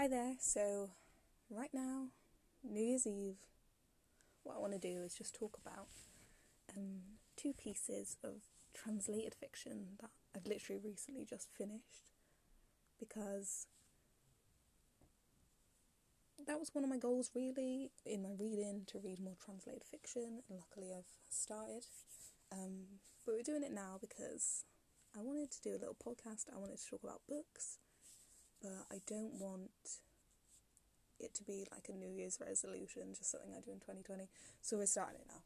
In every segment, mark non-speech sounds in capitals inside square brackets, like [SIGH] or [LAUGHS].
Hi there. So, right now, New Year's Eve, what I want to do is just talk about um, two pieces of translated fiction that I've literally recently just finished because that was one of my goals really in my reading to read more translated fiction, and luckily I've started. Um, but we're doing it now because I wanted to do a little podcast, I wanted to talk about books but I don't want it to be like a New Year's resolution, just something I do in 2020. So we're starting it now,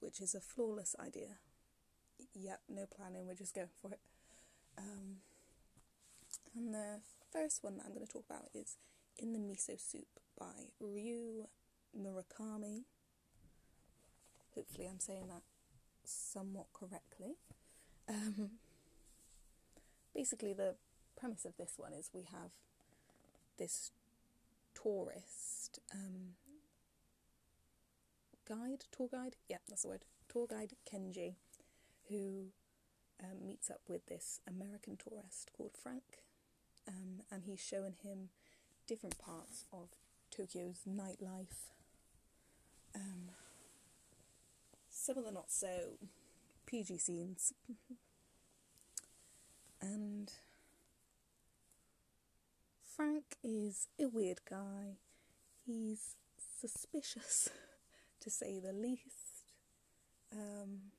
which is a flawless idea. Yep, no planning, we're just going for it. Um, and the first one that I'm going to talk about is In the Miso Soup by Ryu Murakami. Hopefully, I'm saying that somewhat correctly. Um, basically, the premise of this one is we have this tourist um, guide, tour guide, yeah, that's the word, tour guide Kenji, who um, meets up with this American tourist called Frank, um, and he's showing him different parts of Tokyo's nightlife. Um, some of the not so PG scenes. [LAUGHS] and Frank is a weird guy. He's suspicious, [LAUGHS] to say the least. Um,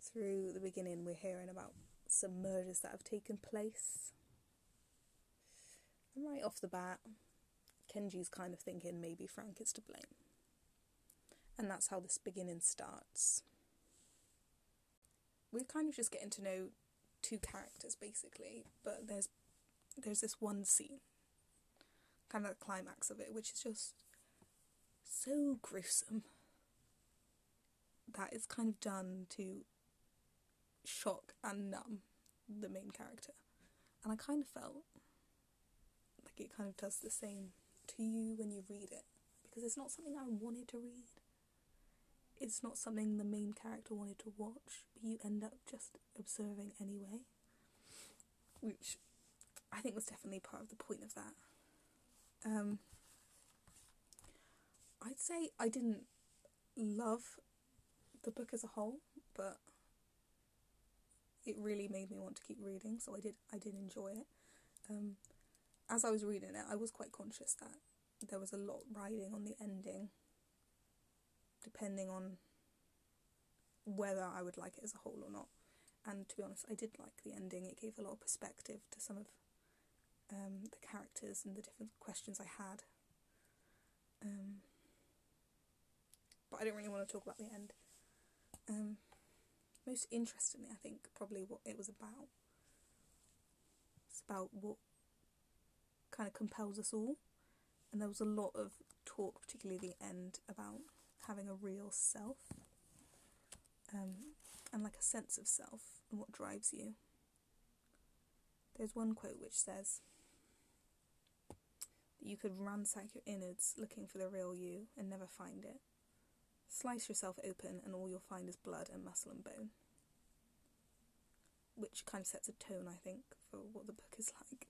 through the beginning, we're hearing about some murders that have taken place. And right off the bat, Kenji's kind of thinking maybe Frank is to blame. And that's how this beginning starts. We're kind of just getting to know two characters basically, but there's there's this one scene, kind of the climax of it, which is just so gruesome that it's kind of done to shock and numb the main character. And I kind of felt like it kind of does the same to you when you read it because it's not something I wanted to read. It's not something the main character wanted to watch, but you end up just observing anyway. Which I think was definitely part of the point of that. Um, I'd say I didn't love the book as a whole, but it really made me want to keep reading, so I did I did enjoy it. Um, as I was reading it, I was quite conscious that there was a lot riding on the ending, depending on whether I would like it as a whole or not. And to be honest, I did like the ending. It gave a lot of perspective to some of um, the characters and the different questions I had. Um, but I don't really want to talk about the end. Um, most interestingly, I think probably what it was about. It's about what kind of compels us all, and there was a lot of talk, particularly the end, about having a real self, um, and like a sense of self and what drives you. There's one quote which says, you could ransack your innards looking for the real you and never find it. Slice yourself open, and all you'll find is blood and muscle and bone. Which kind of sets a tone, I think, for what the book is like.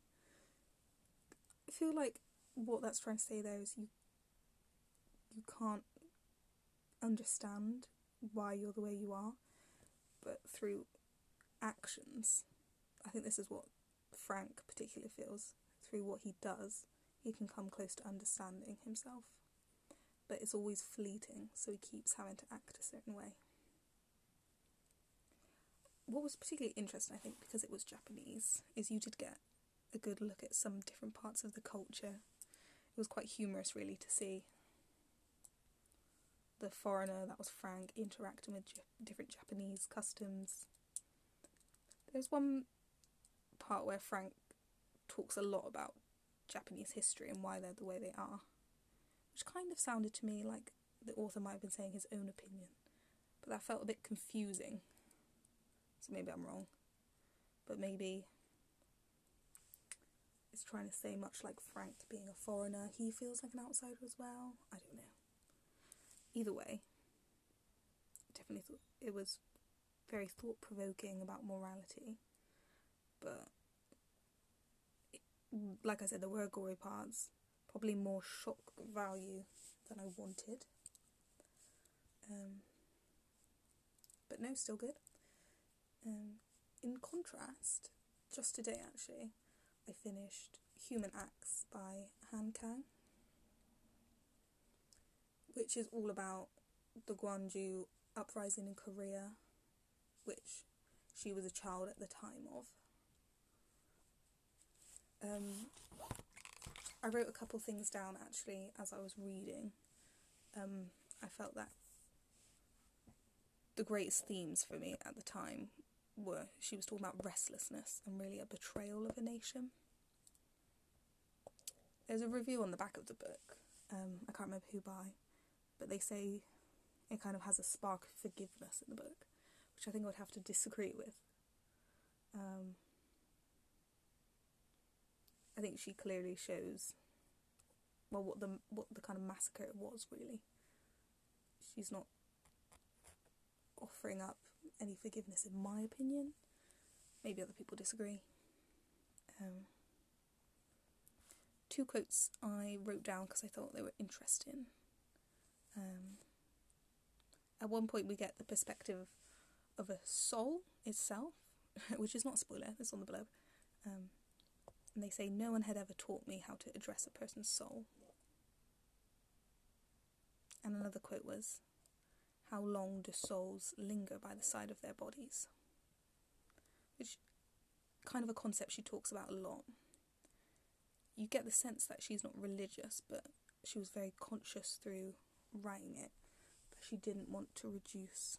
I feel like what that's trying to say there is you you can't understand why you're the way you are, but through actions, I think this is what Frank particularly feels through what he does he can come close to understanding himself. But it's always fleeting, so he keeps having to act a certain way. What was particularly interesting, I think, because it was Japanese, is you did get a good look at some different parts of the culture. It was quite humorous, really, to see the foreigner, that was Frank, interacting with different Japanese customs. There's one part where Frank talks a lot about Japanese history and why they're the way they are. Which kind of sounded to me like the author might have been saying his own opinion, but that felt a bit confusing. So maybe I'm wrong. But maybe it's trying to say much like Frank being a foreigner, he feels like an outsider as well. I don't know. Either way, definitely thought it was very thought provoking about morality, but like I said, there were gory parts, probably more shock value than I wanted. Um, but no, still good. Um, in contrast, just today actually, I finished Human Acts by Han Kang, which is all about the Gwangju uprising in Korea, which she was a child at the time of. Um, I wrote a couple things down actually as I was reading. Um, I felt that the greatest themes for me at the time were she was talking about restlessness and really a betrayal of a nation. There's a review on the back of the book. Um, I can't remember who by, but they say it kind of has a spark of forgiveness in the book, which I think I would have to disagree with. Um, I think she clearly shows well what the what the kind of massacre it was really. She's not offering up any forgiveness in my opinion. Maybe other people disagree. Um, two quotes I wrote down because I thought they were interesting. Um, at one point, we get the perspective of a soul itself, [LAUGHS] which is not spoiler, it's on the blurb. Um, and they say, No one had ever taught me how to address a person's soul. And another quote was, How long do souls linger by the side of their bodies? Which kind of a concept she talks about a lot. You get the sense that she's not religious, but she was very conscious through writing it that she didn't want to reduce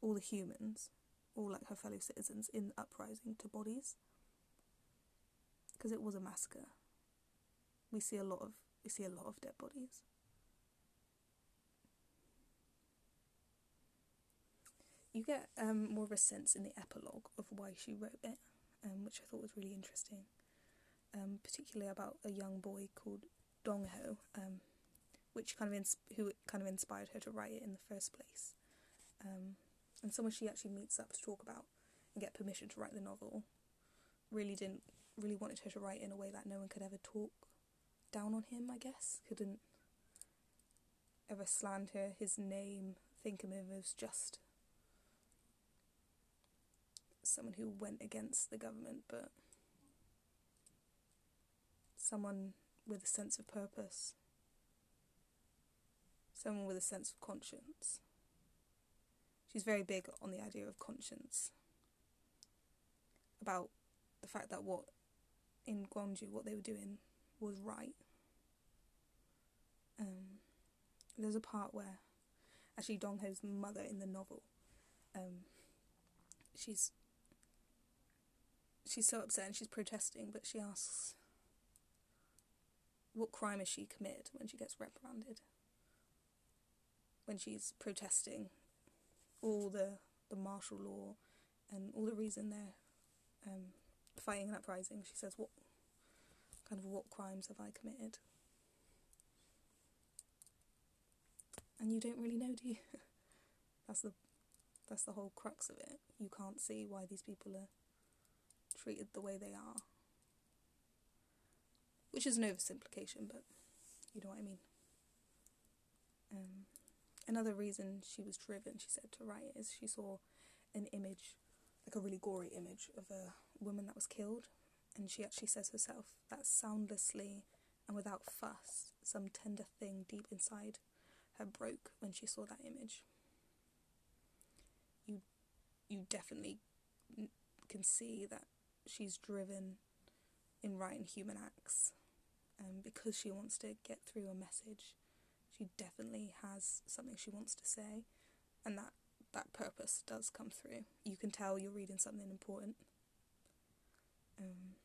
all the humans, all like her fellow citizens in the uprising to bodies because it was a massacre. We see a lot of we see a lot of dead bodies. You get um, more of a sense in the epilogue of why she wrote it, um, which I thought was really interesting. Um, particularly about a young boy called Dong Ho, um, which kind of ins- who kind of inspired her to write it in the first place, um, and someone she actually meets up to talk about and get permission to write the novel. Really didn't really wanted her to write in a way that no one could ever talk down on him, I guess. Couldn't ever slander his name, think of him as just someone who went against the government, but someone with a sense of purpose, someone with a sense of conscience. She's very big on the idea of conscience, about the fact that what in Gwangju, what they were doing was right. Um, there's a part where actually Dong Ho's mother in the novel, um, she's she's so upset and she's protesting, but she asks, "What crime has she committed?" When she gets reprimanded, when she's protesting all the the martial law and all the reason they're um, fighting an uprising, she says, "What kind of what crimes have I committed?" And you don't really know, do you? [LAUGHS] that's the that's the whole crux of it. You can't see why these people are treated the way they are. Which is an oversimplification, but you know what I mean. Um, another reason she was driven, she said, to write is she saw an image, like a really gory image of a woman that was killed, and she actually says herself that soundlessly and without fuss, some tender thing deep inside her broke when she saw that image. You, you definitely can see that she's driven in writing human acts um, because she wants to get through a message. She definitely has something she wants to say, and that that purpose does come through. You can tell you're reading something important. Um,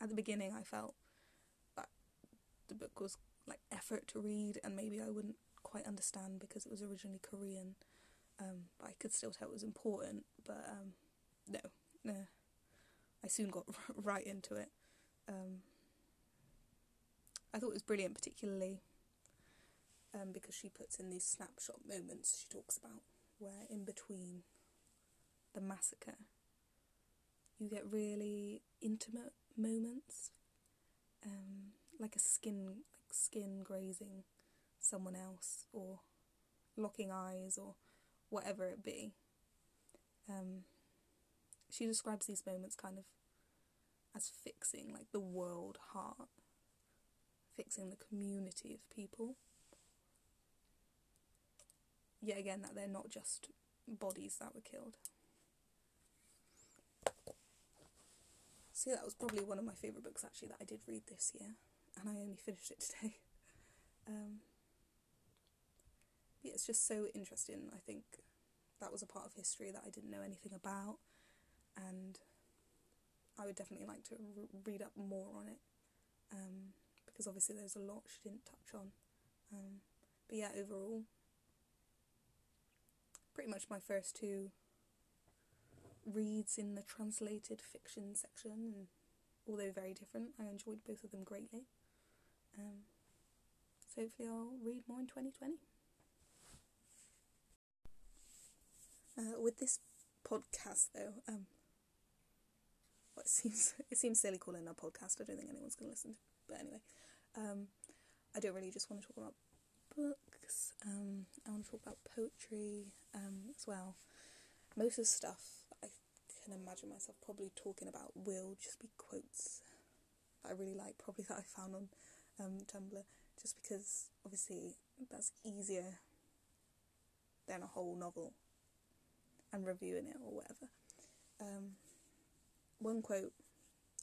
at the beginning, I felt that the book was like effort to read, and maybe I wouldn't quite understand because it was originally Korean. Um, but I could still tell it was important. But um, no, no, I soon got [LAUGHS] right into it. Um, I thought it was brilliant, particularly um, because she puts in these snapshot moments she talks about, where in between the massacre, you get really intimate moments, um, like a skin like skin grazing someone else, or locking eyes, or whatever it be. Um, she describes these moments kind of as fixing, like the world heart, fixing the community of people. Yet again, that they're not just bodies that were killed. That was probably one of my favourite books actually that I did read this year, and I only finished it [LAUGHS] today. Um, yeah, it's just so interesting. I think that was a part of history that I didn't know anything about, and I would definitely like to re- read up more on it um, because obviously there's a lot she didn't touch on. Um, but yeah, overall, pretty much my first two reads in the translated fiction section, and although very different, I enjoyed both of them greatly. Um, so hopefully, I'll read more in 2020. Uh, with this podcast, though, um, well, it seems [LAUGHS] it seems silly calling it a podcast. I don't think anyone's going to listen to. But anyway, um, I don't really just want to talk about books. Um, I want to talk about poetry um, as well. Most of the stuff can imagine myself probably talking about will just be quotes that I really like, probably [LAUGHS] that I found on um, Tumblr, just because obviously that's easier than a whole novel and reviewing it or whatever. Um, one quote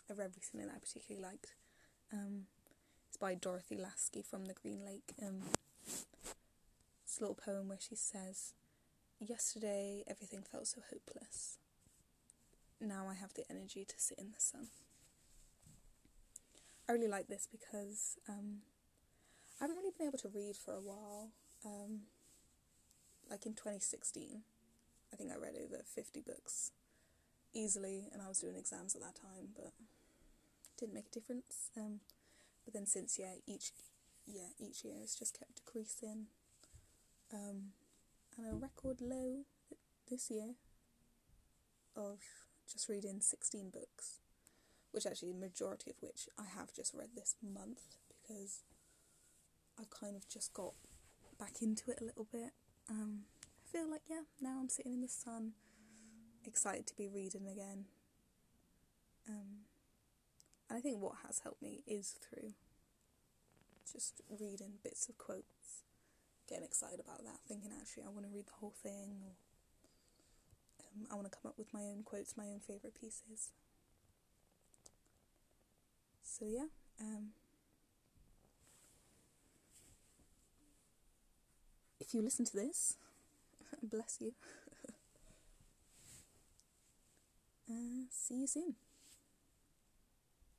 I read recently that I particularly liked um, by Dorothy Lasky from the Green Lake. Um, it's a little poem where she says, Yesterday everything felt so hopeless. Now I have the energy to sit in the sun. I really like this because um, I haven't really been able to read for a while. Um, like in 2016, I think I read over 50 books easily, and I was doing exams at that time, but didn't make a difference. Um, but then since yeah, each yeah each year it's just kept decreasing. Um, and a record low this year of just reading 16 books, which actually the majority of which I have just read this month because I kind of just got back into it a little bit. Um, I feel like yeah, now I'm sitting in the sun, excited to be reading again. Um, and I think what has helped me is through just reading bits of quotes getting excited about that, thinking actually I want to read the whole thing, or um, I want to come up with my own quotes, my own favourite pieces. So yeah, um, if you listen to this, [LAUGHS] bless you. [LAUGHS] uh, see you soon.